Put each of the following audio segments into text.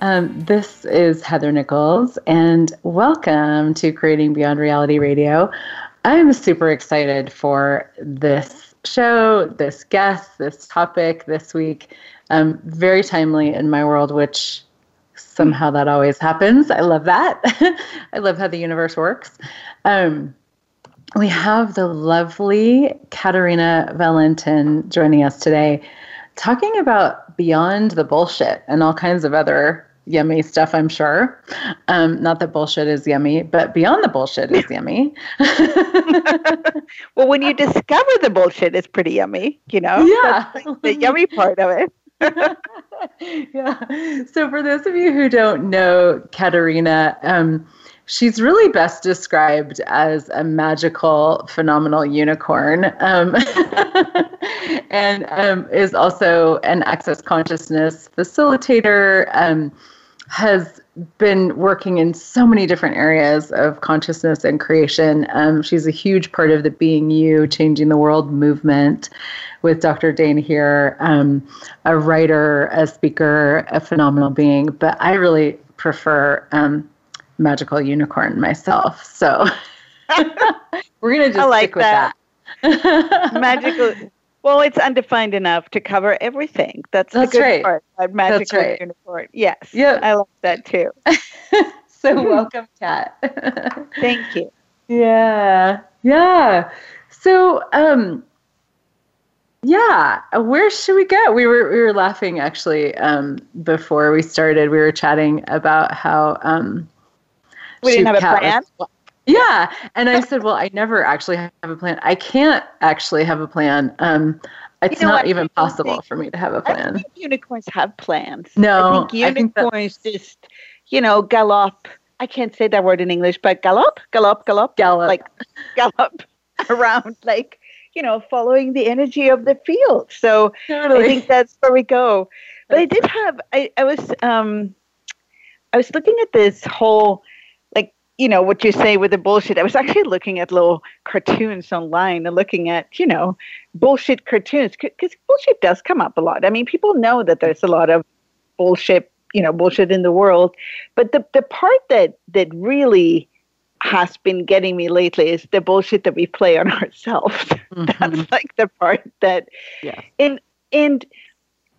Um, this is Heather Nichols, and welcome to Creating Beyond Reality Radio. I'm super excited for this show, this guest, this topic this week. Um, very timely in my world, which somehow that always happens. I love that. I love how the universe works. Um, we have the lovely Katarina Wallentin joining us today, talking about beyond the bullshit and all kinds of other yummy stuff, I'm sure. Um, not that bullshit is yummy, but beyond the bullshit is yummy. well, when you discover the bullshit, it's pretty yummy, you know? Yeah. Like the yummy part of it. yeah. So, for those of you who don't know Katarina, um, she's really best described as a magical, phenomenal unicorn, um, and um, is also an access consciousness facilitator. Um, has been working in so many different areas of consciousness and creation. Um, she's a huge part of the Being You, Changing the World movement with Dr. Dain Heer, um, a writer, a speaker, a phenomenal being. But I really prefer um, Magical Unicorn myself. So we're going to just like stick with that. that. Magical well, it's undefined enough to cover everything. That's, That's the good right. part. That magical right. unicorn. Yes. Yep. I like that too. so welcome, Kat. Thank you. Yeah. Yeah. So, um, yeah, where should we go? We were we were laughing actually um, before we started. We were chatting about how um, We didn't have a plan. yeah, and I said, well, I never actually have a plan. I can't actually have a plan. Um, it's know not what? even possible think- for me to have a plan. think unicorns have plans. No, I think I think unicorns just, you know, gallop. I can't say that word in English, but gallop, gallop, gallop, Gallop. like gallop around, like you know, following the energy of the field. So Totally. I think that's where we go. But I did have I, I was um I was looking at this whole you know what you say with the bullshit. I was actually looking at little cartoons online and looking at you know bullshit cartoons because bullshit does come up a lot. I mean, people know that there's a lot of bullshit you know bullshit in the world, but the the part that that really has been getting me lately is the bullshit that we play on ourselves. Mhm. That's like the part that Yeah. and and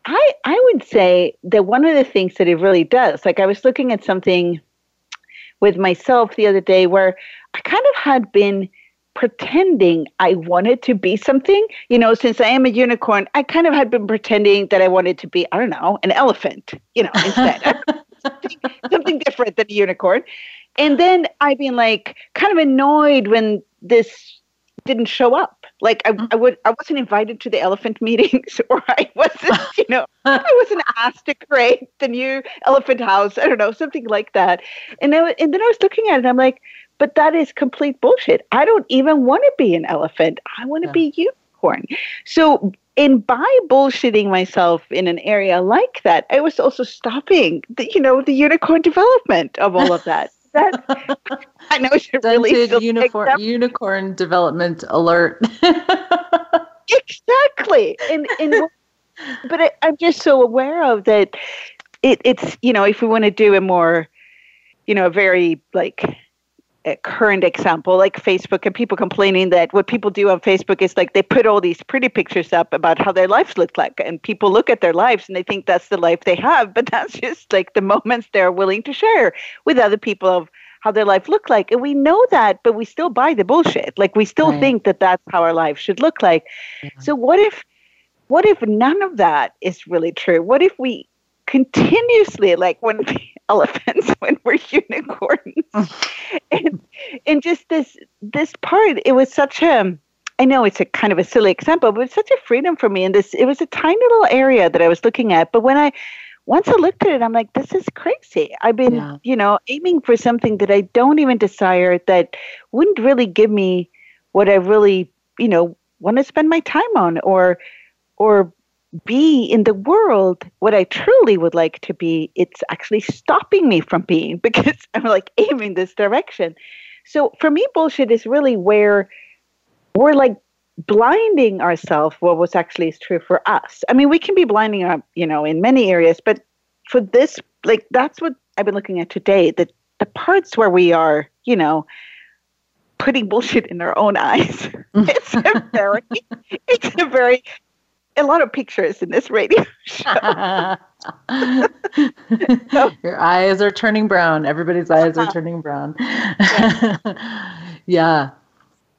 I I would say that one of the things that it really does, like I was looking at something with myself the other day where I kind of had been pretending I wanted to be something. You know, since I am a unicorn, I kind of had been pretending that I wanted to be, I don't know, an elephant, you know, instead. something, something different than a unicorn. And then I've been like kind of annoyed when this didn't show up. Like I, mm. I would I wasn't invited to the elephant meetings or I wasn't, you know, I wasn't asked to create the new elephant house. I don't know, something like that. And I, and then I was looking at it and I'm like, but that is complete bullshit. I don't even want to be an elephant. I want to Yeah. be unicorn. So in by bullshitting myself in an area like that, I was also stopping the, you know, the unicorn development of all of that. That I know should really Stunted still take unicorn, unicorn development alert. exactly and and but I, i'm just so aware of that it, it's you know if we want to do a more you know a very like a current example like facebook and people complaining that what people do on facebook is like they put all these pretty pictures up about how their lives look like and people look at their lives and they think that's the life they have but that's just like the moments they're willing to share with other people of how their life look like and we know that but we still buy the bullshit like we still Right. think that that's how our life should look like so what if what if none of that is really true? What if we continuously like when elephants when we're unicorns and and just this this part it was such a I know it's a kind of a silly example, but it's such a freedom for me. And this it was a tiny little area that I was looking at. But when I once I looked at it, I'm like, this is crazy. I've been, yeah. you know, aiming for something that I don't even desire that wouldn't really give me what I really, you know, want to spend my time on or or be in the world what I truly would like to be. It's actually stopping me from being because I'm like aiming this direction. So for me, bullshit is really where we're like blinding ourselves what was actually is true for us. I mean, we can be blinding up, you know, in many areas, but for this, like that's what I've been looking at today. The the parts where we are, you know, putting bullshit in our own eyes. it's a very, it's a very, a lot of pictures in this radio show. so, Your eyes are turning brown. Everybody's eyes are turning brown. yeah.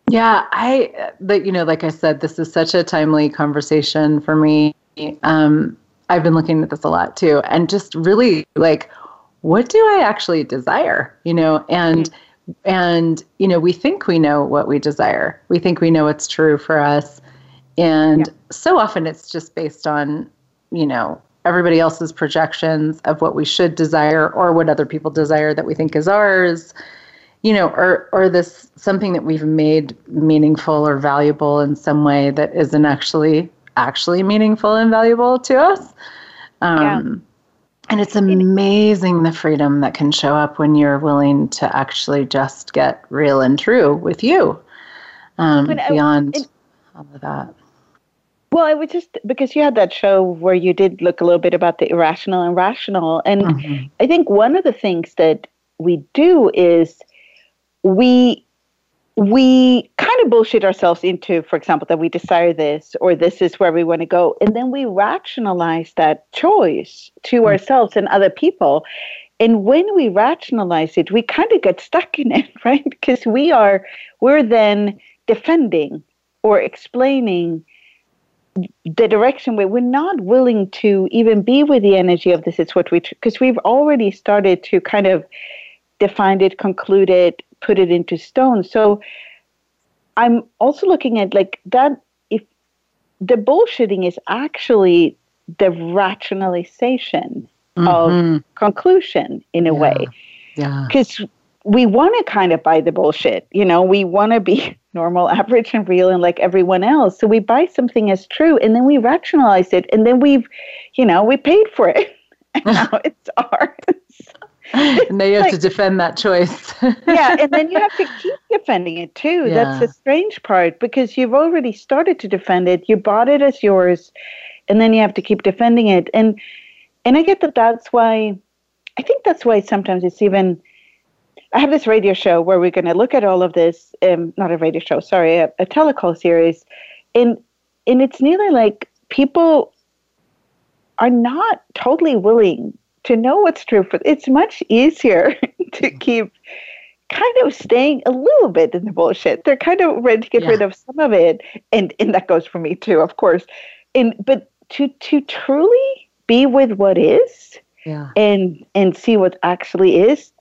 Yeah, I but you know, like I said, this is such a timely conversation for me. Um, I've been looking at this a lot too, and just really like, what do I actually desire? You know, and and you know, we think we know what we desire. We think we know what's true for us, and yeah. So often it's just based on you know everybody else's projections of what we should desire or what other people desire that we think is ours you know, or or this something that we've made meaningful or valuable in some way that isn't actually actually meaningful and valuable to us. Um, yeah. And it's amazing the freedom that can show up when you're willing to actually just get real and true with you um, beyond it, all of that. Well, I would just because you had that show where you did look a little bit about the irrational and rational. And mm-hmm. I think one of the things that we do is we we kind of bullshit ourselves into, for example, that we desire this or this is where we want to go. And then we rationalize that choice to mm-hmm. ourselves and other people. And when we rationalize it, we kind of get stuck in it, right? Because we are, we're then defending or explaining the direction where we're not willing to even be with the energy of this. It's what we, because we've already started to kind of define it, conclude it, put it into stone. So I'm also looking at like that if the bullshitting is actually the rationalization mm-hmm. of conclusion in a yeah. way. Yeah. Because we want to kind of buy the bullshit. You know, we want to be normal, average, and real and like everyone else. So we buy something as true and then we rationalize it and then we've, you know, we paid for it. And now it's ours. and then you have like, to defend that choice. yeah, and then you have to keep defending it too. Yeah. That's the strange part because you've already started to defend it. You bought it as yours, and then you have to keep defending it. And and I get that. That's why I think that's why sometimes it's even. I have this radio show where we're going to look at all of this. Um, not a radio show, sorry, a, a telecall series, and and it's nearly like people are not totally willing to know what's true for it's much easier to mm-hmm. keep kind of staying a little bit in the bullshit. They're kind of ready to get yeah. rid of some of it. And and that goes for me too, of course. And but to to truly be with what is yeah. and and see what actually is,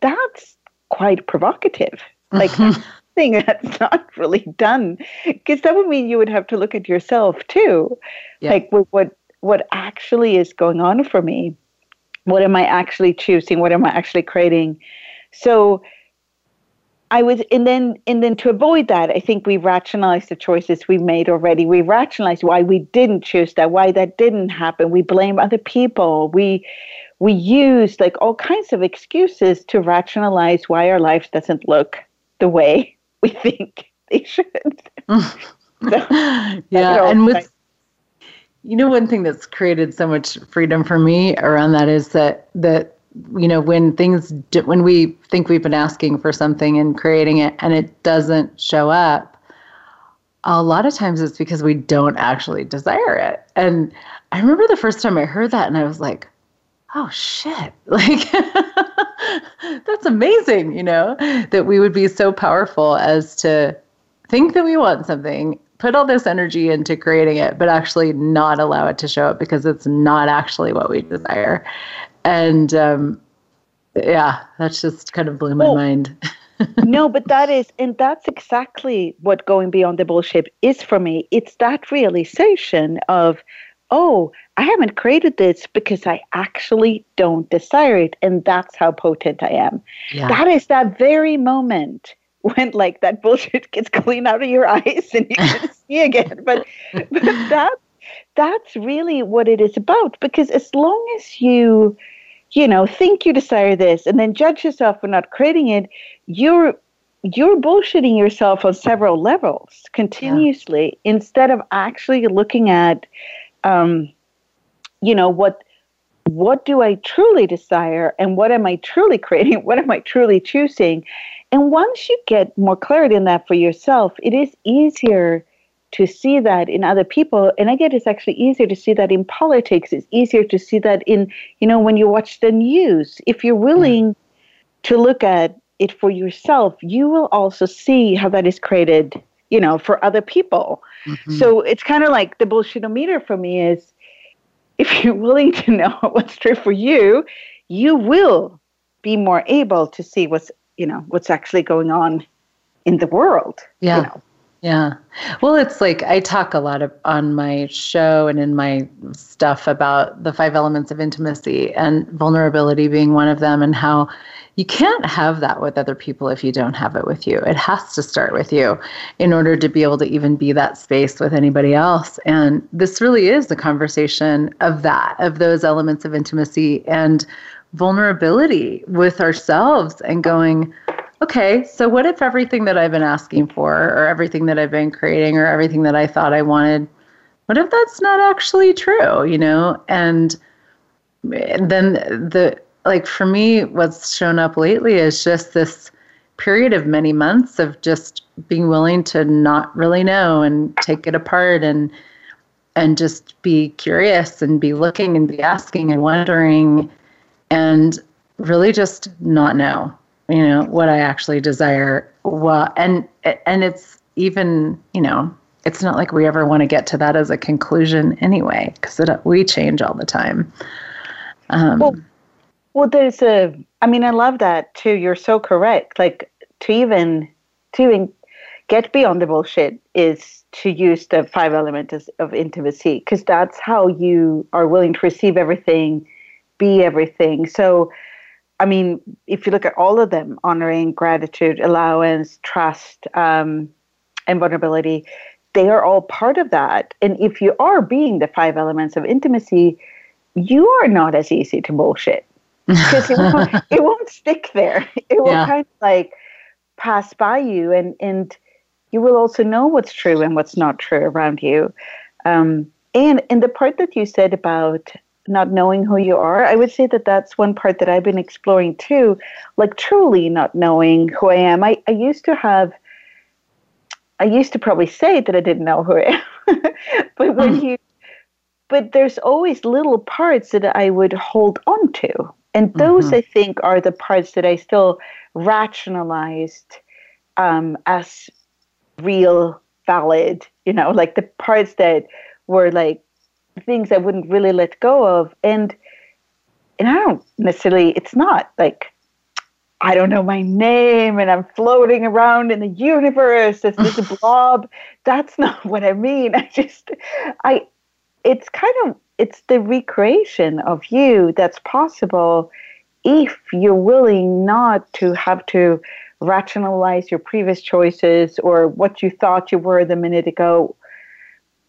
that's quite provocative. Like thing that's not really done. Because that would mean you would have to look at yourself too. Yeah. Like what what actually is going on for me what am I actually choosing? What am I actually creating? So I was, and then, and then to avoid that, I think we rationalize the choices we made already. We rationalize why we didn't choose that, why that didn't happen. We blame other people. We, we use like all kinds of excuses to rationalize why our life doesn't look the way we think they should. so, yeah, and with you know, one thing that's created so much freedom for me around that is that that you know when things when we think we've been asking for something and creating it and it doesn't show up a lot of times it's because we don't actually desire it and i remember the first time i heard that and i was like oh shit like that's amazing you know that we would be so powerful as to think that we want something put all this energy into creating it, but actually not allow it to show up because it's not actually what we desire. And um, yeah, that's just kind of blew my well, mind. no, but that is, and that's exactly what going beyond the bullshit is for me. It's that realization of oh, I haven't created this because I actually don't desire it. And that's how potent I am. Yeah. That is that very moment when like that bullshit gets clean out of your eyes and you can see again. But, but that that's really what it is about. Because as long as you, you know, think you desire this and then judge yourself for not creating it, you're you're bullshitting yourself on several levels continuously yeah. instead of actually looking at um, you know what what do I truly desire and what am I truly creating? What am I truly choosing? And once you get more clarity in that for yourself, it is easier to see that in other people. And I get it's actually easier to see that in politics. It's easier to see that in, you know, when you watch the news. If you're willing to look at it for yourself, you will also see how that is created, you know, for other people. Mm-hmm. So it's kind of like the bullshitometer for me is if you're willing to know what's true for you, you will be more able to see what's, you know, what's actually going on in the world. Yeah. You know. Yeah. Well, it's like I talk a lot of, on my show and in my stuff about the five elements of intimacy and vulnerability being one of them and how you can't have that with other people if you don't have it with you. It has to start with you in order to be able to even be that space with anybody else. And this really is the conversation of that, of those elements of intimacy and vulnerability with ourselves and going, okay, so what if everything that I've been asking for, or everything that I've been creating, or everything that I thought I wanted, what if that's not actually true, you know? And eh, then the, like for me, what's shown up lately is just this period of many months of just being willing to not really know and take it apart and and just be curious and be looking and be asking and wondering and really just not know you know what i actually desire. Well and and it's even you know it's not like we ever want to get to that as a conclusion anyway because we change all the time. Um, well, well there's a i mean i love that too you're so correct like to even to even get beyond the bullshit is to use the five elements of intimacy because that's how you are willing to receive everything be everything. So I mean, if you look at all of them, honoring, gratitude, allowance, trust, um, and vulnerability, they are all part of that. And if you are being the five elements of intimacy, you are not as easy to bullshit because it, won't, it won't stick there. It will yeah. kind of like pass by you, and and you will also know what's true and what's not true around you. Um, and in the part that you said about not knowing who you are. I would say that that's one part that I've been exploring too, like truly not knowing who I am. I, I used to have, I used to probably say that I didn't know who I am, but when hmm. you, but there's always little parts that I would hold on to. And those, mm-hmm. I think, are the parts that I still rationalized um, as real, valid, you know, like the parts that were like things I wouldn't really let go of. And and I don't necessarily it's not like I don't know my name and I'm floating around in the universe as this blob. That's not what I mean. I just I it's kind of it's the recreation of you that's possible if you're willing not to have to rationalize your previous choices or what you thought you were the minute ago.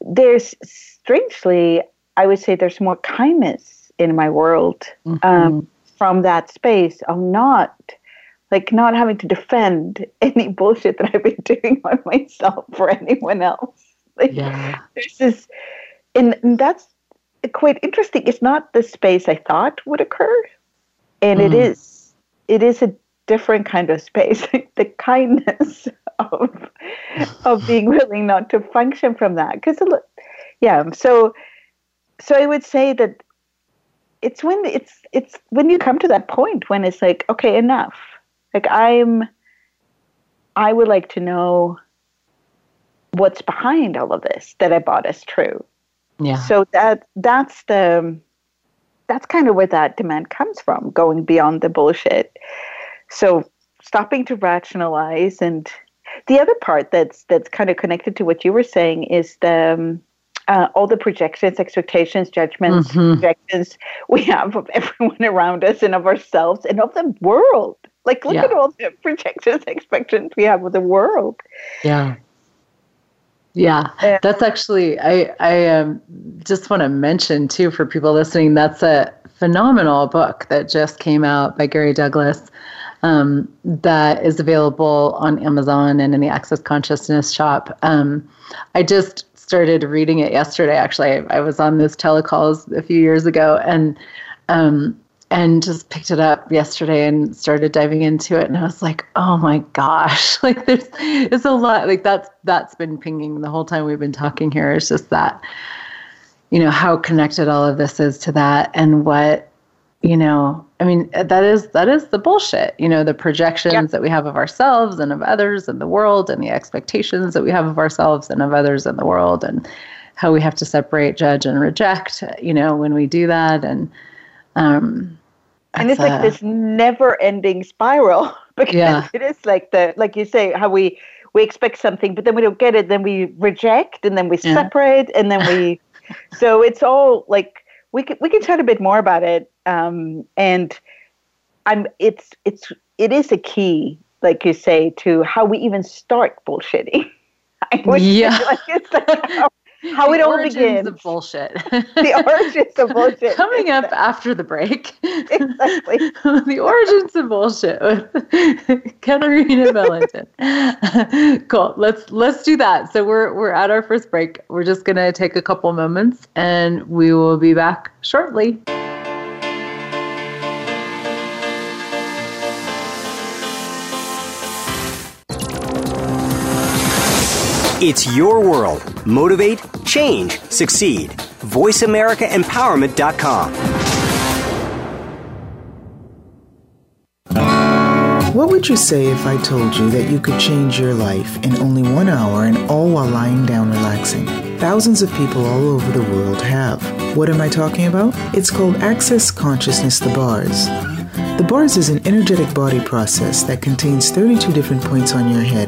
There's strangely, I would say there's more kindness in my world mm-hmm. um, from that space of not like not having to defend any bullshit that I've been doing on myself or anyone else. Like, yeah. There's this, and, and that's quite interesting. It's not the space I thought would occur, and mm. it is. It is a different kind of space. the kindness of of being willing not to function from that because yeah so so i would say that it's when it's it's when you come to that point when it's like okay enough. Like i'm i would like to know what's behind all of this that i bought as true. Yeah. So that that's the that's kind of where that demand comes from going beyond the bullshit. So stopping to rationalize and the other part that's that's kind of connected to what you were saying is the um, uh, all the projections, expectations, judgments, mm-hmm. projections we have of everyone around us and of ourselves and of the world. Like, look yeah. at all the projections, expectations we have of the world. Yeah. Yeah, that's actually I I um, just want to mention too for people listening. That's a phenomenal book that just came out by Gary Douglas. Um, that is available on Amazon and in the Access Consciousness shop. Um, I just started reading it yesterday. Actually, I, I, was on those telecalls a few years ago, and um, and just picked it up yesterday and started diving into it and I was like, "Oh my gosh." Like there's it's a lot like that's that's been pinging the whole time we've been talking here. It's just that you know how connected all of this is to that and what you know, I mean that is that is the bullshit. You know, the projections yeah. that we have of ourselves and of others in the world and the expectations that we have of ourselves and of others in the world and how we have to separate, judge and reject, you know, when we do that and um and it's like this never-ending spiral because yeah. it is like the like you say how we we expect something but then we don't get it then we reject and then we yeah. separate and then we so it's all like we can we can chat a bit more about it um, and i'm it's it's it is a key like you say to how we even start bullshitting yeah. Like it's like how, how it all begins. of bullshit. the origins of bullshit. Coming up after the break. Exactly. the origins of bullshit with Katarina Wallentin. cool. Let's let's do that. So we're we're at our first break. We're just gonna take a couple moments and we will be back shortly. It's your world. Motivate, change, succeed. VoiceAmericaEmpowerment.com. What would you say if I told you that you could change your life in only one hour and all while lying down relaxing? Thousands of people all over the world have. What am I talking about? It's called Access Consciousness The Bars. The bars is an energetic body process that contains 32 different points on your head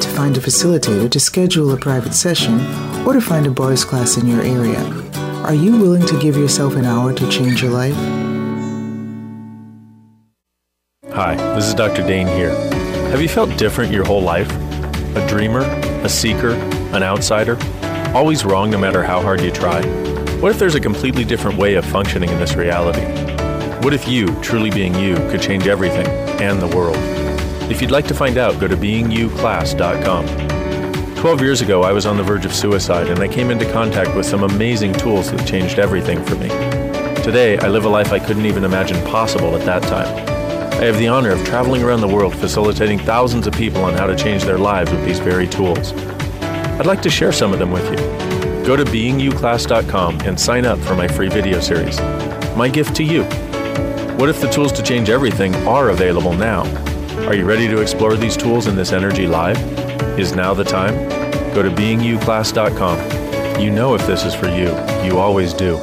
find a facilitator to schedule a private session or to find a Bars class in your area. Are you willing to give yourself an hour to change your life? Hi, this is Dr. Dain Heer. Have you felt different your whole life? A dreamer, a seeker, an outsider? Always wrong no matter how hard you try? What if there's a completely different way of functioning in this reality? What if you, truly being you, could change everything and the world? If you'd like to find out, go to beingyouclass.com. 12 years ago, I was on the verge of suicide, and I came into contact with some amazing tools that changed everything for me. Today, I live a life I couldn't even imagine possible at that time. I have the honor of traveling around the world facilitating thousands of people on how to change their lives with these very tools. I'd like to share some of them with you. Go to beingyouclass.com and sign up for my free video series. My gift to you what if the tools to change everything are available now? Are you ready to explore these tools in this energy live? Is now the time? Go to beingyouclass.com. You know if this is for you. You always do.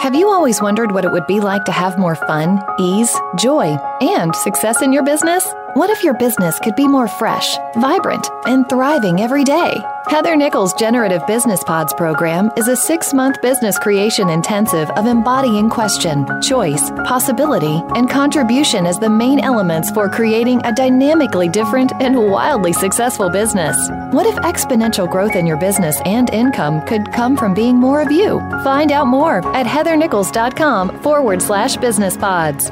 Have you always wondered what it would be like to have more fun, ease, joy, and success in your business? What if your business could be more fresh, vibrant, and thriving every day? Heather Nichols' Generative Business Pods program is a six month business creation intensive of embodying question, choice, possibility, and contribution as the main elements for creating a dynamically different and wildly successful business. What if exponential growth in your business and income could come from being more of you? Find out more at heathernichols.com forward slash business pods.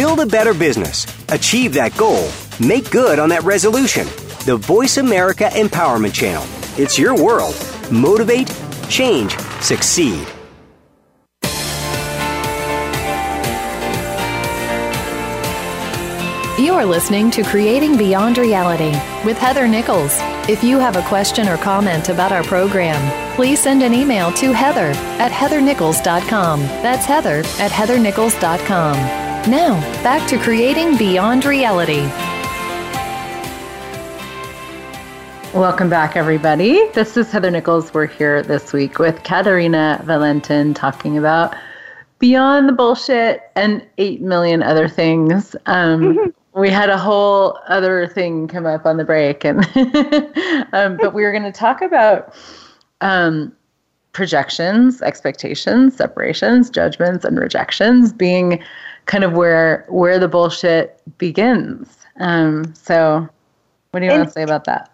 Build a better business, achieve that goal, make good on that resolution. The Voice America Empowerment Channel. It's your world. Motivate, change, succeed. You're listening to Creating Beyond Reality with Heather Nichols. If you have a question or comment about our program, please send an email to heather at heathernichols.com. That's heather at heathernichols.com. Now, back to Creating Beyond Reality. Welcome back, everybody. This is Heather Nichols. We're here this week with Katarina Wallentin talking about beyond the bullshit and 8 million other things. Um, we had a whole other thing come up on the break and um, but we were going to talk about um, projections expectations separations judgments and rejections being kind of where where the bullshit begins um, so what do you and, want to say about that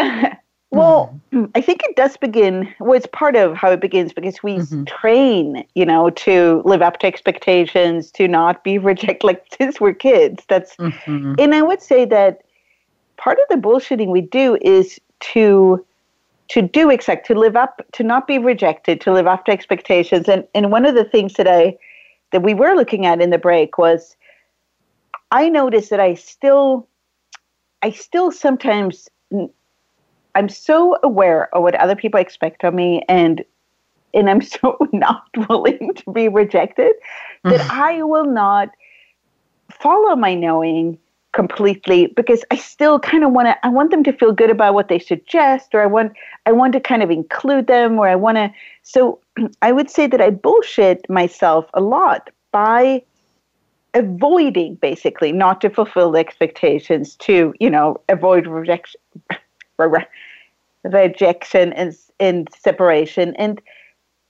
well, mm-hmm. I think it does begin, well, it's part of how it begins because we mm-hmm. train, you know, to live up to expectations, to not be rejected, like since we're kids. That's, mm-hmm. and I would say that part of the bullshitting we do is to, to do exact, to live up, to not be rejected, to live up to expectations. And, and one of the things that I, that we were looking at in the break was I noticed that I still, I still sometimes I'm so aware of what other people expect of me and and I'm so not willing to be rejected that mm-hmm. I will not follow my knowing completely because I still kind of want to I want them to feel good about what they suggest or I want I want to kind of include them or I want to so I would say that I bullshit myself a lot by avoiding basically not to fulfill the expectations to you know avoid rejection rejection and, and separation. And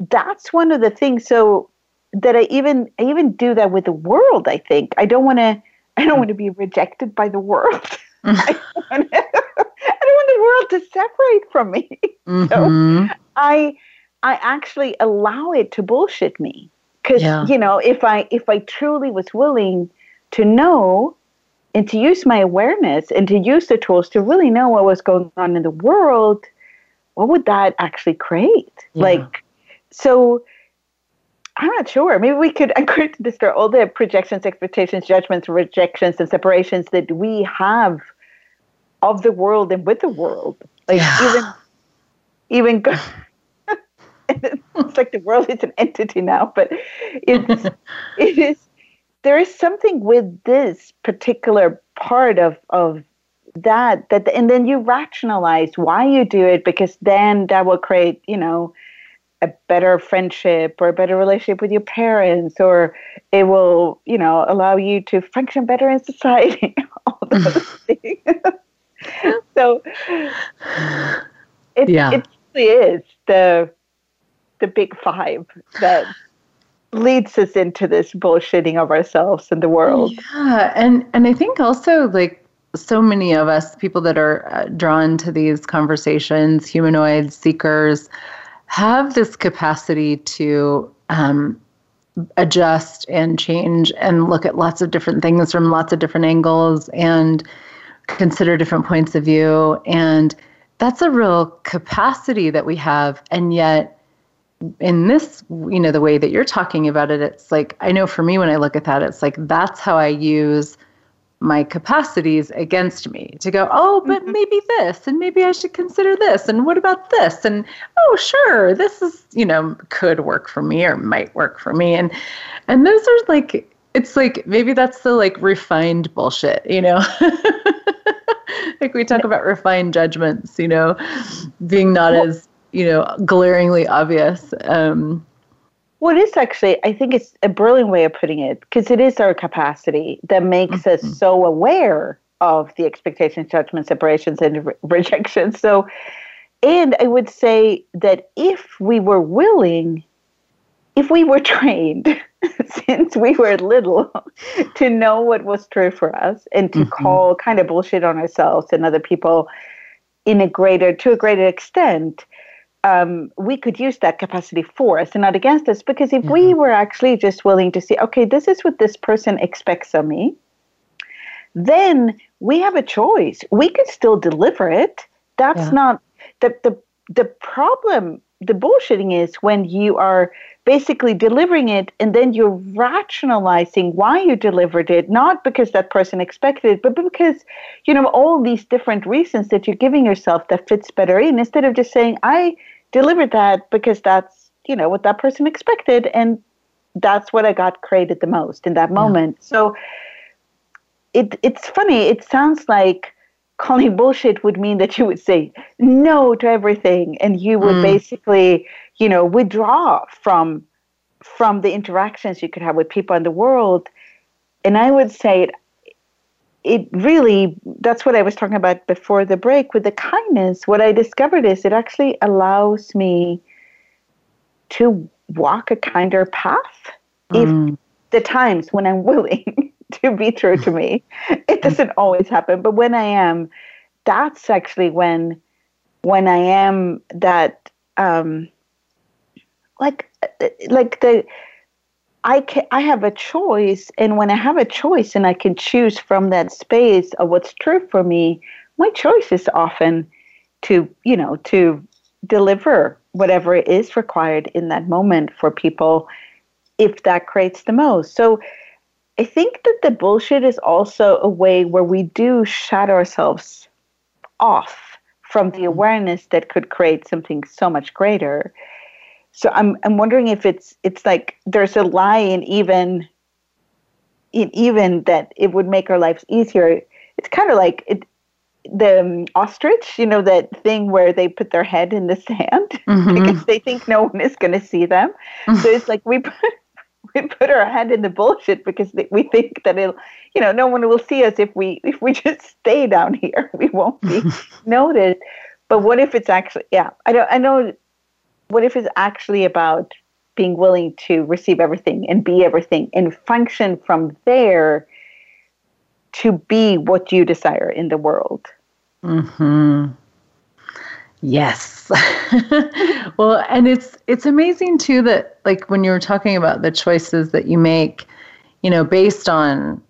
that's one of the things. So that I even I even do that with the world. I think I don't want to I don't want to be rejected by the world. I, don't want the world to separate from me. Mm-hmm. So I I actually allow it to bullshit me because yeah. you know if I if I truly was willing to know and to use my awareness and to use the tools to really know what was going on in the world, what would that actually create? Yeah. Like, so I'm not sure. Maybe we could agree to destroy all the projections, expectations, judgments, rejections, and separations that we have of the world and with the world. Like yeah. even even it's like the world is an entity now, but it's it is there is something with this particular part of of that that and then you rationalize why you do it because then that will create you know a better friendship or a better relationship with your parents or it will you know allow you to function better in society all those things so it, yeah. it really is the the big five that leads us into this bullshitting of ourselves and the world. Yeah, and and I think also like so many of us people that are uh, drawn to these conversations, humanoids, seekers, have this capacity to um, adjust and change and look at lots of different things from lots of different angles and consider different points of view. And that's a real capacity that we have. And yet in this, you know, the way that you're talking about it, it's like, I know for me, when I look at that, it's like, that's how I use my capacities against me to go, oh, but mm-hmm. maybe this, and maybe I should consider this, and what about this? And oh, sure, this is, you know, could work for me or might work for me. And, and those are like, it's like, maybe that's the like refined bullshit, you know? like we talk about refined judgments, you know, being not as you know, glaringly obvious. Um, well, it is actually, I think it's a brilliant way of putting it because it is our capacity that makes mm-hmm. us so aware of the expectations, judgments, separations, and re- rejections. So, and I would say that if we were willing, if we were trained since we were little to know what was true for us and to mm-hmm. call kind of bullshit on ourselves and other people in a greater, to a greater extent, um, we could use that capacity for us and not against us. Because if we were actually just willing to see, okay, this is what this person expects of me, then we have a choice. We could still deliver it. That's yeah. not the the the problem the bullshitting is when you are basically delivering it and then you're rationalizing why you delivered it not because that person expected it but because you know all these different reasons that you're giving yourself that fits better in instead of just saying i delivered that because that's you know what that person expected and that's what i got created the most in that moment yeah. so it it's funny it sounds like calling bullshit would mean that you would say no to everything and you would mm. basically you know withdraw from from the interactions you could have with people in the world and i would say it it really that's what i was talking about before the break with the kindness what i discovered is it actually allows me to walk a kinder path mm. if the times when i'm willing to be true to me it doesn't always happen but when i am that's actually when when i am that um like like the I can I have a choice and when I have a choice and I can choose from that space of what's true for me, my choice is often to, you know, to deliver whatever is required in that moment for people if that creates the most. So I think that the bullshit is also a way where we do shut ourselves off from the awareness that could create something so much greater so I'm I'm wondering if it's it's like there's a lie in even in even that it would make our lives easier. It's kind of like it, the um, ostrich, you know, that thing where they put their head in the sand mm-hmm. because they think no one is going to see them. so it's like we put we put our head in the bullshit because we think that it'll, you know, no one will see us if we if we just stay down here. We won't be noticed. But what if it's actually? Yeah, I don't. I know what if it's actually about being willing to receive everything and be everything and function from there to be what you desire in the world? Hmm. Yes. well, and it's it's amazing too that like when you were talking about the choices that you make, you know, based on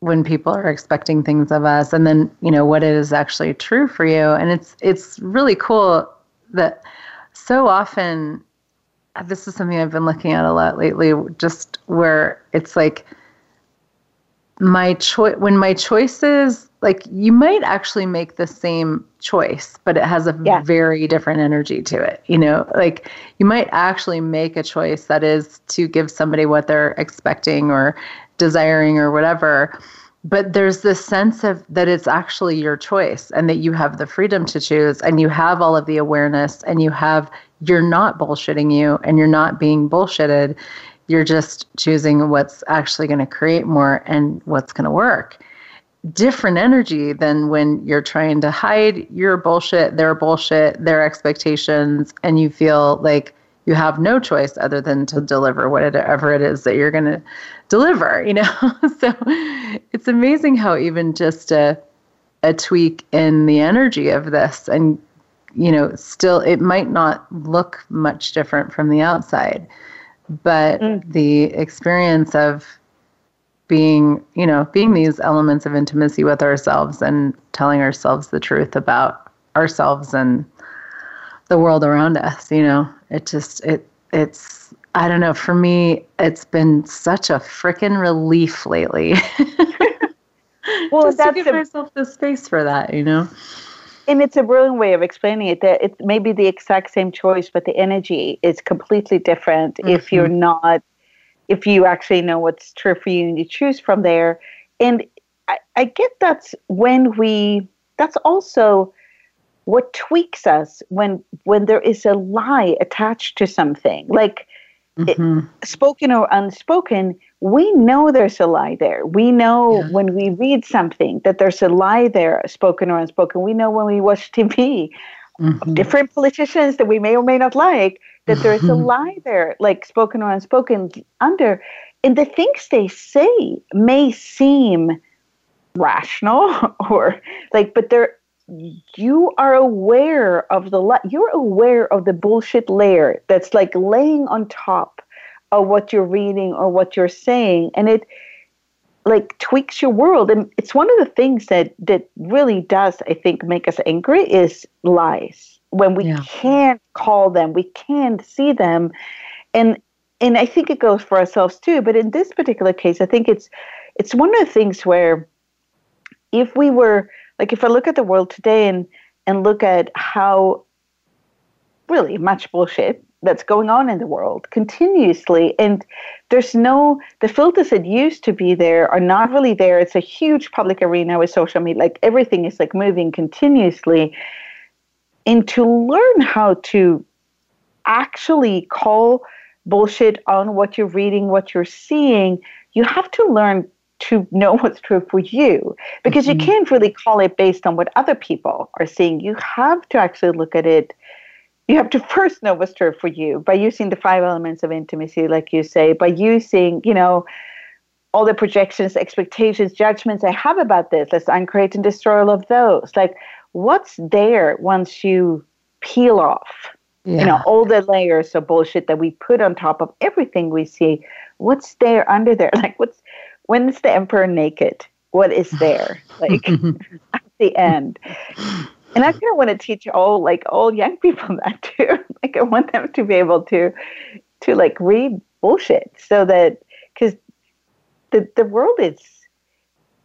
when people are expecting things of us and then, you know, what is actually true for you. And it's it's really cool that so often this is something I've been looking at a lot lately, just where it's like my choice when my choices like you might actually make the same choice, but it has a yeah. very different energy to it. You know, like you might actually make a choice that is to give somebody what they're expecting or desiring or whatever but there's this sense of that it's actually your choice and that you have the freedom to choose and you have all of the awareness and you have you're not bullshitting you and you're not being bullshitted you're just choosing what's actually going to create more and what's going to work different energy than when you're trying to hide your bullshit their bullshit their expectations and you feel like you have no choice other than to deliver whatever it is that you're going to deliver you know so it's amazing how even just a a tweak in the energy of this and you know still it might not look much different from the outside but mm. the experience of being you know being these elements of intimacy with ourselves and telling ourselves the truth about ourselves and the world around us you know it just it it's I don't know. For me, it's been such a freaking relief lately. well, Just that's to give a, myself the space for that, you know. And it's a brilliant way of explaining it. That it may be the exact same choice, but the energy is completely different mm-hmm. if you're not, if you actually know what's true for you and you choose from there. And I, I get that's when we. That's also what tweaks us when when there is a lie attached to something like mm-hmm. it, spoken or unspoken we know there's a lie there we know yeah. when we read something that there's a lie there spoken or unspoken we know when we watch tv mm-hmm. different politicians that we may or may not like that there is a mm-hmm. lie there like spoken or unspoken under and the things they say may seem rational or like but they're you are aware of the lie. you're aware of the bullshit layer that's like laying on top of what you're reading or what you're saying and it like tweaks your world and it's one of the things that that really does i think make us angry is lies when we yeah. can't call them, we can't see them. And and I think it goes for ourselves too, but in this particular case, I think it's it's one of the things where if we were like if I look at the world today and and look at how really much bullshit that's going on in the world continuously and there's no the filters that used to be there are not really there it's a huge public arena with social media like everything is like moving continuously and to learn how to actually call bullshit on what you're reading what you're seeing you have to learn to know what's true for you because mm-hmm. you can't really call it based on what other people are seeing you have to actually look at it you have to first know what's true for you by using the five elements of intimacy, like you say, by using, you know, all the projections, expectations, judgments I have about this. Let's uncreate and destroy all of those. Like, what's there once you peel off, yeah. you know, all the layers of bullshit that we put on top of everything we see? What's there under there? Like, what's when is the emperor naked? What is there? Like at the end. And I kind of want to teach all like all young people that too. like I want them to be able to to like read bullshit so that because the the world is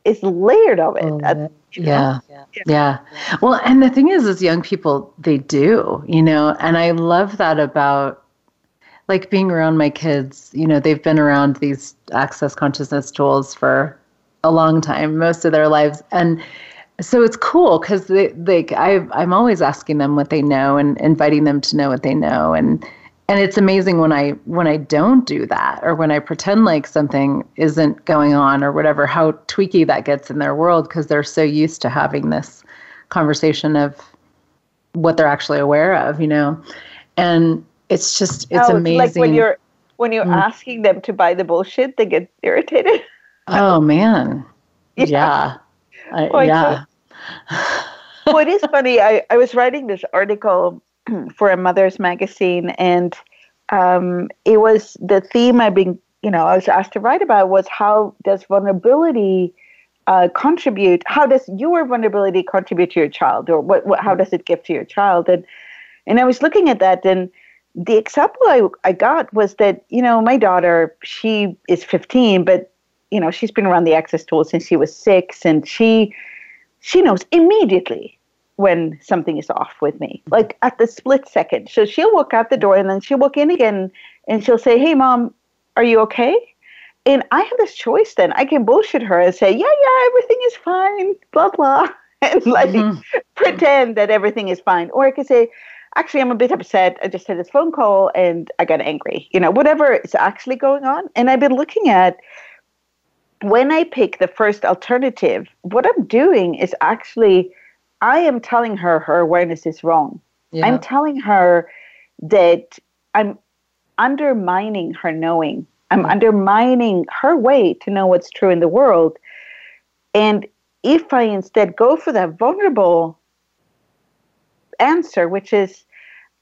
is layered of it. Oh, yeah. yeah. Yeah. Well, and the thing is, as young people, they do, you know, and I love that about like being around my kids, you know, they've been around these access consciousness tools for a long time, most of their lives. And so it's cool because they, like, I, I'm always asking them what they know and inviting them to know what they know and and it's amazing when I when I don't do that or when I pretend like something isn't going on or whatever how tweaky that gets in their world because they're so used to having this conversation of what they're actually aware of you know and it's just it's oh, amazing like when you're when you're mm. asking them to buy the bullshit they get irritated oh man yeah, yeah. I, yeah well, it is funny. I, I was writing this article for a mother's magazine, and um, it was the theme I've been, you know, I was asked to write about was how does vulnerability uh, contribute? How does your vulnerability contribute to your child, or what, what? How does it give to your child? And and I was looking at that, and the example I, I got was that you know my daughter she is 15, but you know she's been around the access tool since she was six, and she she knows immediately when something is off with me, like at the split second. So she'll walk out the door and then she'll walk in again and she'll say, Hey, mom, are you okay? And I have this choice then. I can bullshit her and say, Yeah, yeah, everything is fine, blah, blah, and like mm-hmm. pretend that everything is fine. Or I can say, Actually, I'm a bit upset. I just had this phone call and I got angry. You know, whatever is actually going on. And I've been looking at when I pick the first alternative, what I'm doing is actually, I am telling her her awareness is wrong. Yeah. I'm telling her that I'm undermining her knowing. I'm mm-hmm. undermining her way to know what's true in the world. And if I instead go for that vulnerable answer, which is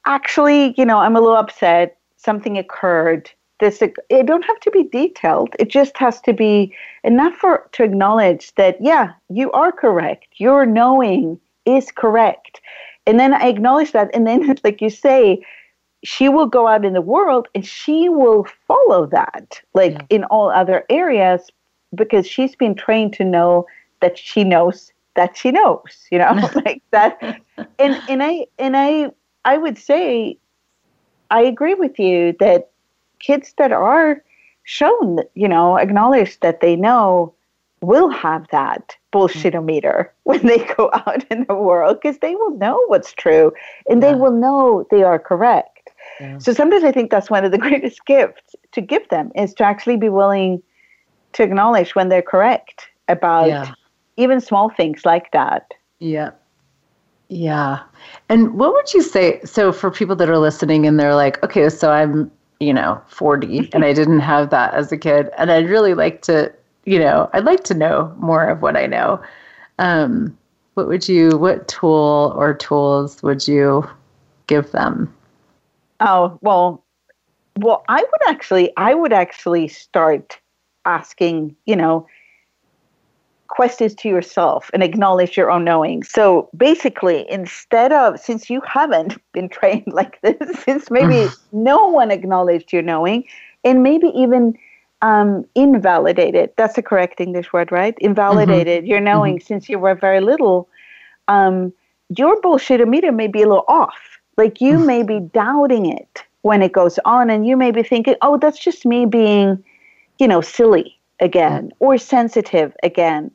actually, you know, I'm a little upset, something occurred, this it don't have to be detailed it just has to be enough for to acknowledge that yeah you are correct your knowing is correct. And then i acknowledge that and then like you say she will go out in the world and she will follow that like yeah. in all other areas because she's been trained to know that she knows that she knows you know like that. And and i and i i would say i agree with you that kids that are shown, you know, acknowledged that they know will have that bullshitometer mm. when they go out in the world because they will know what's true and yeah. they will know they are correct. Yeah. So sometimes I think that's one of the greatest gifts to give them is to actually be willing to acknowledge when they're correct about yeah. even small things like that. Yeah. Yeah. And what would you say? So, for people that are listening and they're like, okay, so I'm you know, 40 and I didn't have that as a kid. And I'd really like to, you know, I'd like to know more of what I know. Um, what would you, what tool or tools would you give them? Oh, well, well, I would actually, I would actually start asking, you know, questions to yourself and acknowledge your own knowing. So basically, instead of, since you haven't been trained like this, since maybe no one acknowledged your knowing, and maybe even um, invalidated, that's the correct English word, right? Invalidated mm-hmm. your knowing mm-hmm. since you were very little, um, your bullshit meter may be a little off. Like you mm. may be doubting it when it goes on, and you may be thinking, oh, that's just me being, you know, silly again or sensitive again.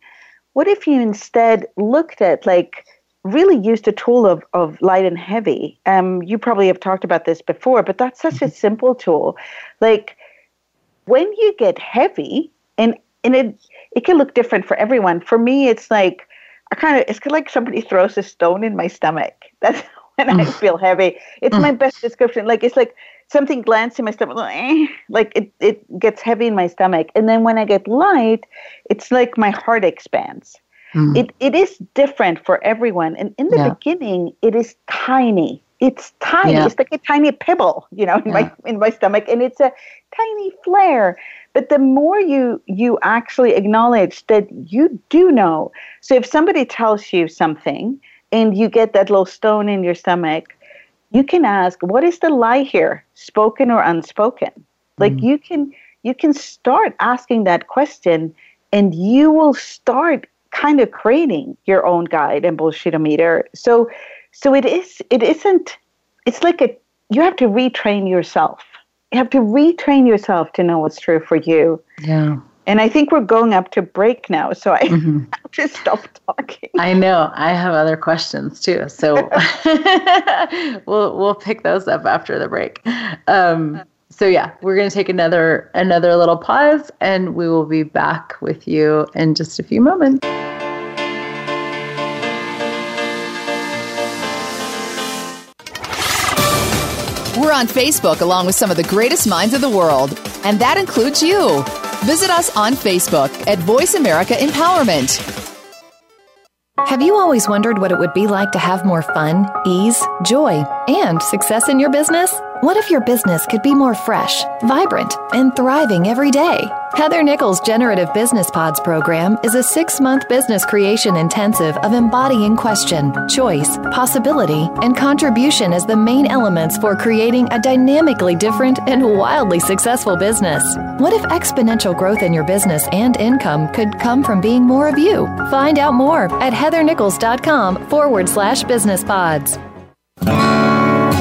What if you instead looked at like really used a tool of, of light and heavy? Um, you probably have talked about this before, but that's such a mm-hmm. simple tool. Like when you get heavy, and and it it can look different for everyone. For me, it's like I kind of it's kind of like somebody throws a stone in my stomach. That's when I mm. feel heavy. It's my mm. best description. Like it's like something lands in my stomach, like it, it gets heavy in my stomach. And then when I get light, it's like my heart expands. Mm. It, it is different for everyone. And in the yeah. beginning, it is tiny. It's tiny. Yeah. It's like a tiny pebble, you know, in yeah. my in my stomach, and it's a tiny flare. But the more you you actually acknowledge that you do know. So if somebody tells you something and you get that little stone in your stomach, you can ask, what is the lie here, spoken or unspoken? Like mm. you can you can start asking that question and you will start kind of creating your own guide and bullshitometer. So so it is it isn't it's like a you have to retrain yourself. You have to retrain yourself to know what's true for you. Yeah. And I think we're going up to break now, so I mm-hmm. have to stop talking. I know. I have other questions too, so we'll we'll pick those up after the break. Um, so yeah, we're going to take another another little pause, and we will be back with you in just a few moments. We're on Facebook along with some of the greatest minds of the world, and that includes you. Visit us on Facebook at Voice America Empowerment. Have you always wondered what it would be like to have more fun, ease, joy, and success in your business? What if your business could be more fresh, vibrant, and thriving every day? Heather Nichols' Generative Business Pods program is a six month business creation intensive of embodying question, choice, possibility, and contribution as the main elements for creating a dynamically different and wildly successful business. What if exponential growth in your business and income could come from being more of you? Find out more at heathernichols.com forward slash business pods.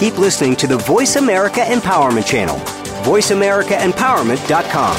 keep listening to the Voice America Empowerment Channel. VoiceAmericaEmpowerment.com.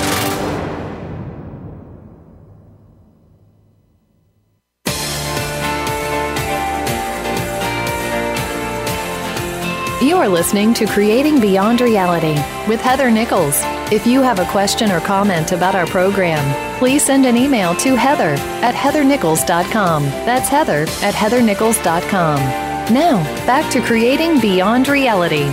You are listening to Creating Beyond Reality with Heather Nichols. If you have a question or comment about our program, please send an email to heather at heathernichols.com. That's heather at heathernichols.com. Now, back to Creating Beyond Reality.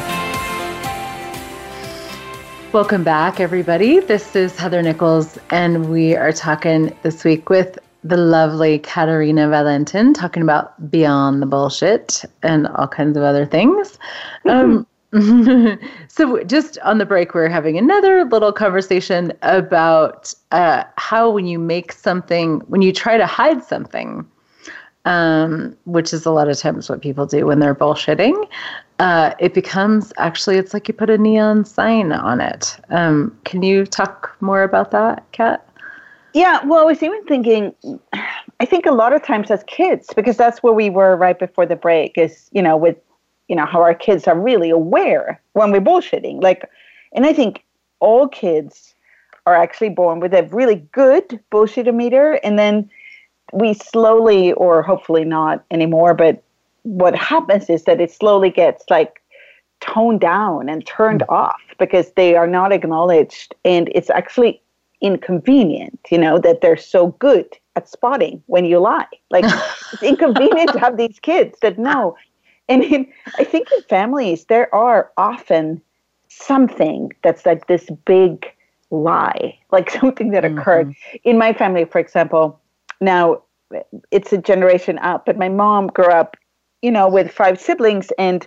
Welcome back, everybody. This is Heather Nichols, and we are talking this week with the lovely Katarina Wallentin talking about beyond the bullshit and all kinds of other things. Um, so, just on the break, we're having another little conversation about uh, how when you make something, when you try to hide something, um, which is a lot of times what people do when they're bullshitting, uh, it becomes actually, it's like you put a neon sign on it. Um, can you talk more about that, Kat? Yeah, well, I was even thinking, I think a lot of times as kids, because that's where we were right before the break, is, you know, with, you know, how our kids are really aware when we're bullshitting. Like, and I think all kids are actually born with a really good bullshit meter. And then we slowly, or hopefully not anymore, but what happens is that it slowly gets like toned down and turned mm-hmm. off because they are not acknowledged. And it's actually inconvenient, you know, that they're so good at spotting when you lie. Like it's inconvenient to have these kids that know. And in, I think in families, there are often something that's like this big lie, like something that occurred. Mm-hmm. In my family, for example, now it's a generation up, but my mom grew up, you know, with five siblings and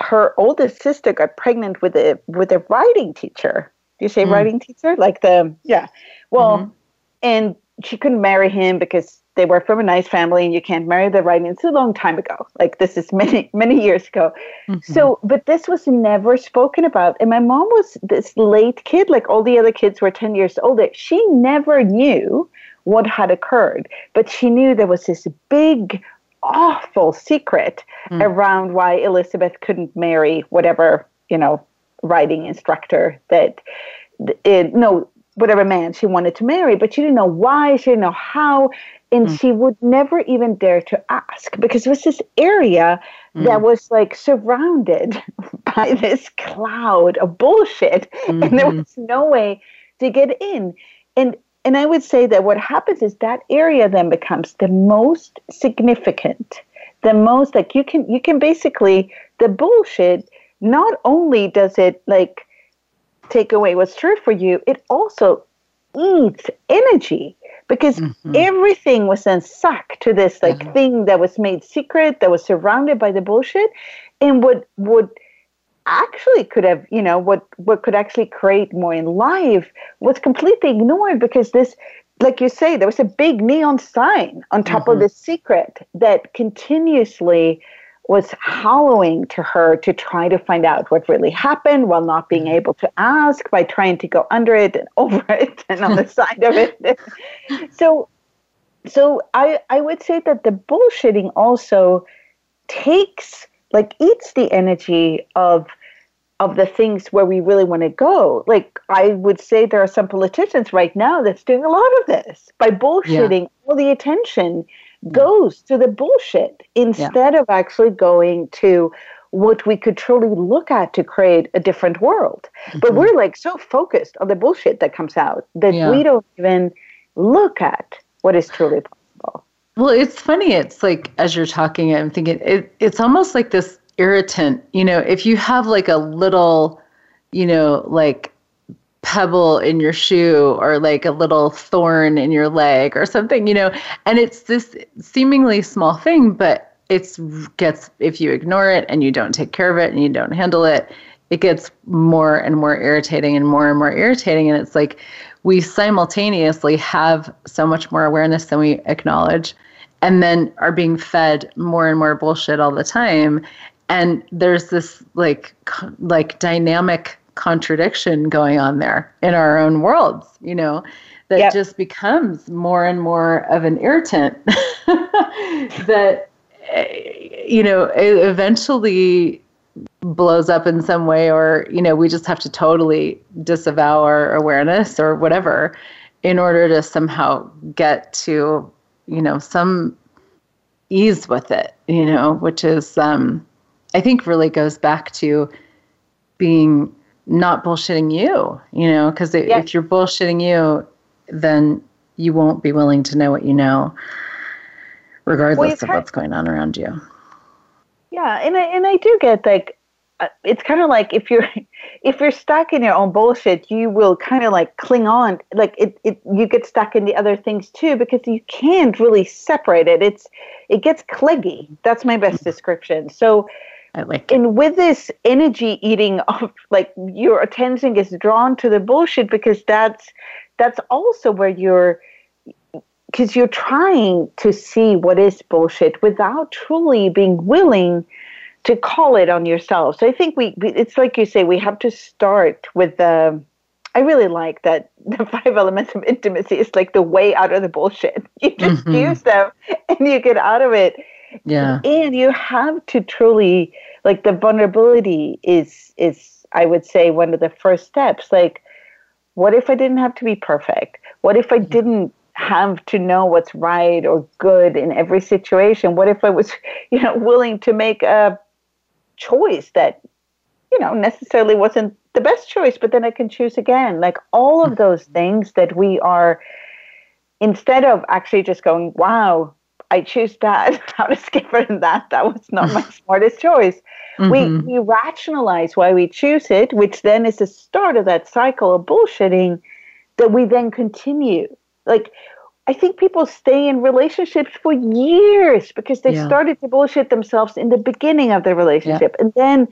her oldest sister got pregnant with a with a writing teacher Do you say mm. writing teacher? Like the yeah. Well, mm-hmm. and she couldn't marry him because they were from a nice family and you can't marry the writing. It's a long time ago. Like this is many, many years ago. Mm-hmm. So, but this was never spoken about. And my mom was this late kid, like all the other kids were 10 years older. She never knew what had occurred, but she knew there was this big, awful secret mm. around why Elizabeth couldn't marry whatever, you know, writing instructor that it, no whatever man she wanted to marry, but she didn't know why, she didn't know how, and mm. she would never even dare to ask because it was this area mm. that was like surrounded by this cloud of bullshit, mm-hmm. and there mm-hmm. was no way to get in. And and I would say that what happens is that area then becomes the most significant, the most like you can you can basically the bullshit not only does it like take away what's true for you, it also eats energy because mm-hmm. everything was then sucked to this like mm-hmm. thing that was made secret that was surrounded by the bullshit and what would actually could have you know what what could actually create more in life was completely ignored because this like you say there was a big neon sign on top mm-hmm. of this secret that continuously was hollowing to her to try to find out what really happened while not being mm-hmm. able to ask by trying to go under it and over it and on the side of it. so so I I would say that the bullshitting also takes like eats the energy of of the things where we really want to go. Like I would say there are some politicians right now that's doing a lot of this by bullshitting yeah. all the attention goes to the bullshit instead yeah. of actually going to what we could truly look at to create a different world. Mm-hmm. But we're like so focused on the bullshit that comes out that yeah. we don't even look at what is truly possible. Well, it's funny. It's like as you're talking, I'm thinking it, it's almost like this irritant. You know, if you have like a little, you know, like pebble in your shoe or like a little thorn in your leg or something, you know, and it's this seemingly small thing, but it's gets if you ignore it and you don't take care of it and you don't handle it, it gets more and more irritating and more and more irritating. And it's like we simultaneously have so much more awareness than we acknowledge and then are being fed more and more bullshit all the time and there's this like like dynamic contradiction going on there in our own worlds, you know, that yep. just becomes more and more of an irritant that, you know, eventually blows up in some way, or, you know, we just have to totally disavow our awareness or whatever in order to somehow get to, you know, some ease with it, you know, which is, um, I think really goes back to being not bullshitting you, you know, because if you're bullshitting you, then you won't be willing to know what you know, regardless well, of what's going on around you. Yeah, and I and I do get like Uh, it's kind of like if you're if you're stuck in your own bullshit, you will kind of like cling on, like it, it you get stuck in the other things too because you can't really separate it. It's it gets cleggy. That's my best mm-hmm. description. So I like and with this energy eating of like your attention gets drawn to the bullshit because that's that's also where you're because you're trying to see what is bullshit without truly being willing to call it on yourself. So I think we, it's like you say, we have to start with the. I really like that the five elements of intimacy is like the way out of the bullshit. You just mm-hmm. use them and you get out of it. Yeah. And you have to truly like the vulnerability is is I would say one of the first steps. Like, what if I didn't have to be perfect? What if I mm-hmm. didn't have to know what's right or good in every situation? What if I was, you know, willing to make a choice that, you know, necessarily wasn't the best choice, but then I can choose again? Like all of those things that we are, instead of actually just going, wow, I choose that, how to skip it and that, that was not my smartest choice. Mm-hmm. We, we rationalize why we choose it, which then is the start of that cycle of bullshitting that we then continue like, I think people stay in relationships for years because they yeah. started to bullshit themselves in the beginning of the relationship. Yeah. And then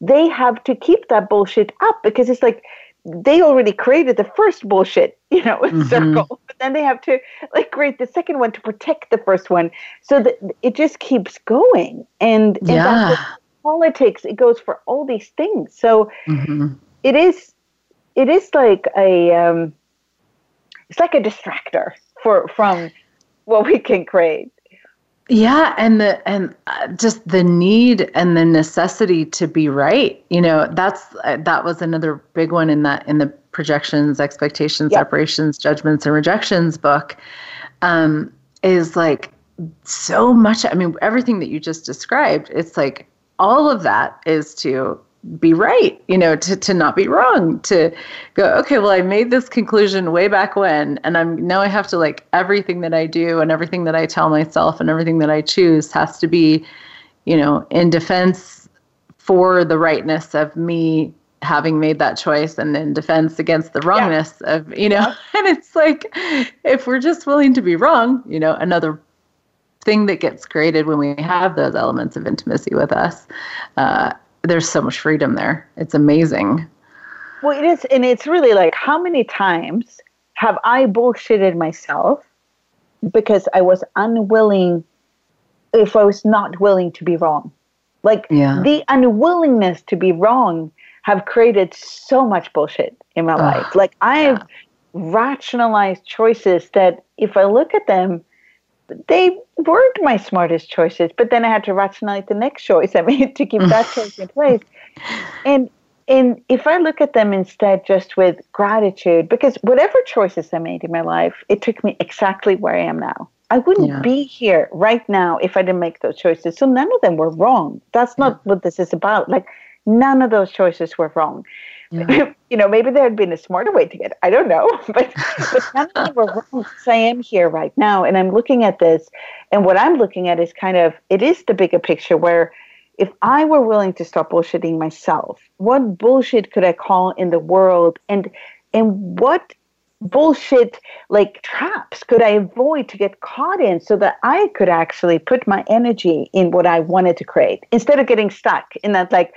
they have to keep that bullshit up because it's like they already created the first bullshit, you know, mm-hmm. circle. But then they have to like create the second one to protect the first one. So that it just keeps going. And, and yeah. politics, it goes for all these things. So mm-hmm. it is it is like a um, it's like a distractor for from what we can create yeah and the and uh, just the need and the necessity to be right you know that's uh, that was another big one in that in the projections expectations yep. separations judgments and rejections book um is like so much i mean everything that you just described it's like all of that is to be right, you know, to, to not be wrong, to go, okay, well, I made this conclusion way back when, and I'm now I have to like everything that I do and everything that I tell myself and everything that I choose has to be, you know, in defense for the rightness of me having made that choice and in defense against the wrongness yeah. of, you know, yeah. and it's like if we're just willing to be wrong, you know, another thing that gets created when we have those elements of intimacy with us uh, there's so much freedom there. It's amazing. Well, it is, and it's really like how many times have I bullshitted myself because I was unwilling, if I was not willing to be wrong. Like yeah. the unwillingness to be wrong have created so much bullshit in my Ugh, life. Like I've yeah. rationalized choices that if I look at them, they weren't my smartest choices, but then I had to rationalize the next choice I made to keep that choice in place. And and if I look at them instead just with gratitude, because whatever choices I made in my life, it took me exactly where I am now. I wouldn't yeah. be here right now if I didn't make those choices. So none of them were wrong. That's not yeah. what this is about. Like none of those choices were wrong. Yeah. Mm-hmm. you know, maybe there had been a smarter way to get it. I don't know. But, but none of them were wrong because I am here right now and I'm looking at this. And what I'm looking at is kind of, it is the bigger picture where if I were willing to stop bullshitting myself, what bullshit could I call in the world? And, and what bullshit like traps could I avoid to get caught in so that I could actually put my energy in what I wanted to create instead of getting stuck in that like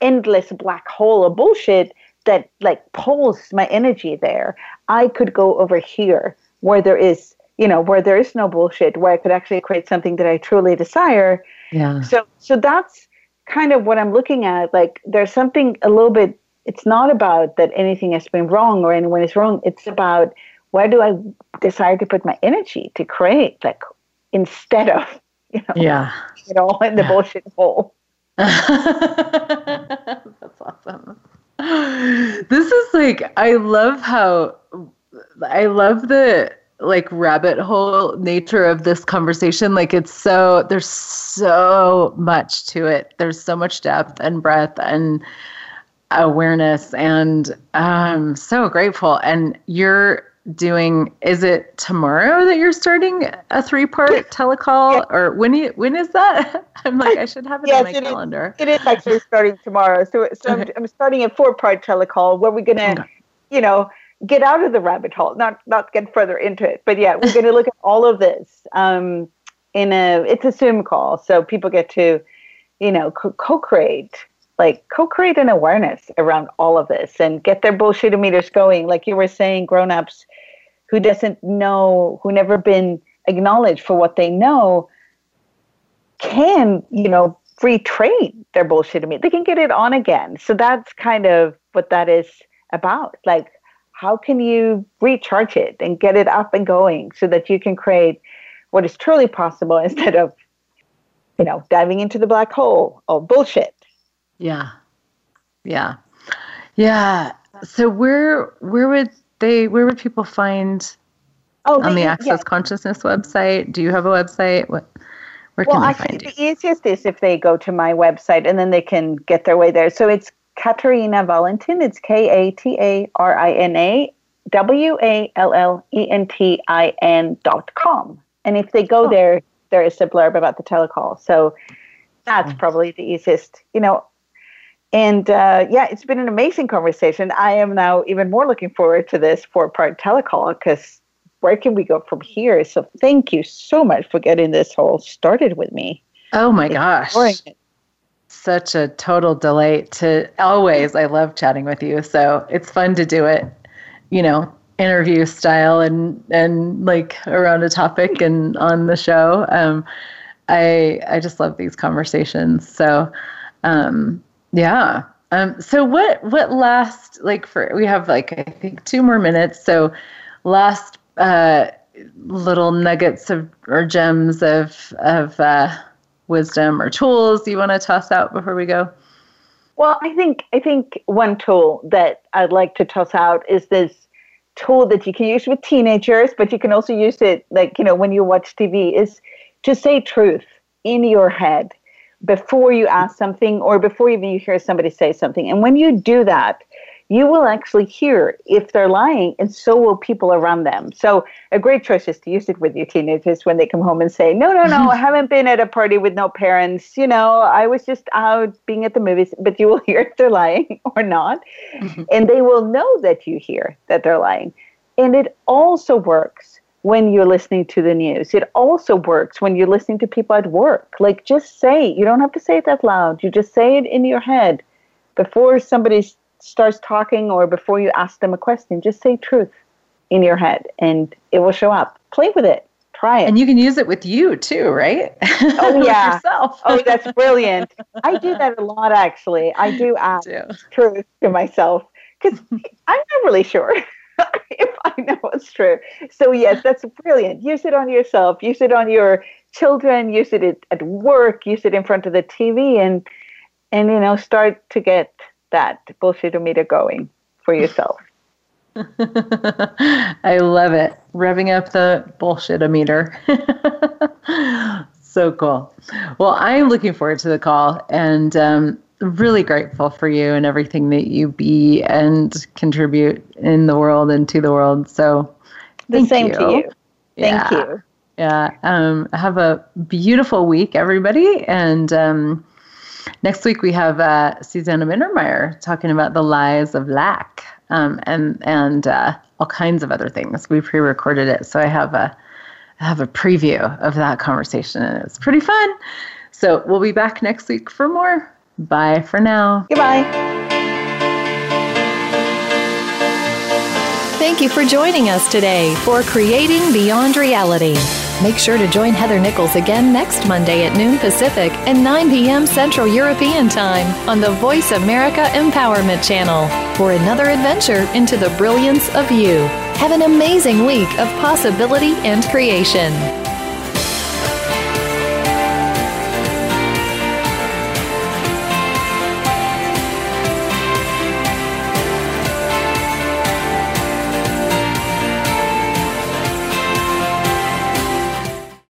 endless black hole of bullshit that like pulls my energy there. I could go over here where there is, you know, where there is no bullshit, where I could actually create something that I truly desire. Yeah. So so that's kind of what I'm looking at. Like there's something a little bit it's not about that anything has been wrong or anyone is wrong. It's about where do I decide to put my energy to create, like instead of, you know, yeah. it all in the yeah. bullshit hole. That's awesome. This is like I love how I love the like rabbit hole nature of this conversation. Like it's so there's so much to it. There's so much depth and breadth and awareness and I'm so grateful. And you're doing is it tomorrow that you're starting a three part telecall? Yeah. or when you, when is that? I'm like i should have it yes, in my it calendar. Is, it is actually starting tomorrow. So, so okay. I'm, I'm, starting a four part telecall where we're gonna okay. you know get out of the rabbit hole not not get further into it but yeah we're gonna look at all of this um in a it's a zoom call. So people get to you know co-create like co-create an awareness around all of this and get their bullshit meters going. Like you were saying grown-ups who doesn't know who never been acknowledged for what they know can you know retrain their bullshit to me. they can get it on again so that's kind of what that is about like how can you recharge it and get it up and going so that you can create what is truly possible instead of you know diving into the black hole of bullshit yeah. Yeah. Yeah. So where where would they where would people find oh, on the Access yeah. Consciousness website? Do you have a website? What where well, can they actually, find you? The easiest is if they go to my website and then they can get their way there. So it's Katarina Wallentin. It's K A T A R I N A W A L L E N T I N dot com. And if they go oh. there, there is a blurb about the telecall. So that's probably the easiest. You know, and uh, yeah, it's been an amazing conversation. I am now even more looking forward to this four part telecall because where can we go from here? So thank you so much for getting this whole started with me. Oh my gosh. Such a total delight to always. I love chatting with you. So it's fun to do it, you know, interview style and and like around a topic and on the show. Um, I I just love these conversations. So um, yeah. Um, so what what last like for we have like I think two more minutes. So last uh, little nuggets of or gems of of uh, wisdom or tools you want to toss out before we go? Well, I think I think one tool that I'd like to toss out is this tool that you can use with teenagers, but you can also use it like you know when you watch TV is to say truth in your head before you ask something or before even you hear somebody say something. And when you do that, you will actually hear if they're lying, and so will people around them. So, a great choice is to use it with your teenagers when they come home and say, No, no, no, I haven't been at a party with no parents. You know, I was just out being at the movies. But you will hear if they're lying or not. Mm-hmm. And they will know that you hear that they're lying. And it also works when you're listening to the news. It also works when you're listening to people at work. Like just say, you don't have to say it that loud. You just say it in your head before somebody starts talking or before you ask them a question. Just say truth in your head and it will show up. Play with it. Try it. And you can use it with you too, right? Oh yeah. yourself. oh, that's brilliant. I do that a lot actually. I do ask do. truth to myself because I'm not really sure. if I know it's true. So yes, that's brilliant. Use it on yourself. Use it on your children. Use it at work. Use it in front of the TV, and and you know start to get that bullshitometer going for yourself. I love it. Revving up the bullshitometer. so cool. Well, I'm looking forward to the call, and um, really grateful for you and everything that you be and contribute in the world and to the world. So the same you. to you. Thank yeah. you. Yeah. Um, have a beautiful week, everybody. And um, next week we have uh, Susanna Mittermaier talking about the lies of lack um, and and uh, all kinds of other things. We pre-recorded it, so I have a I have a preview of that conversation, and it's pretty fun. So we'll be back next week for more. Bye for now. Goodbye. Thank you for joining us today for Creating Beyond Reality. Make sure to join Heather Nichols again next Monday at noon Pacific and 9 p.m. Central European Time on the Voice America Empowerment Channel for another adventure into the brilliance of you. Have an amazing week of possibility and creation.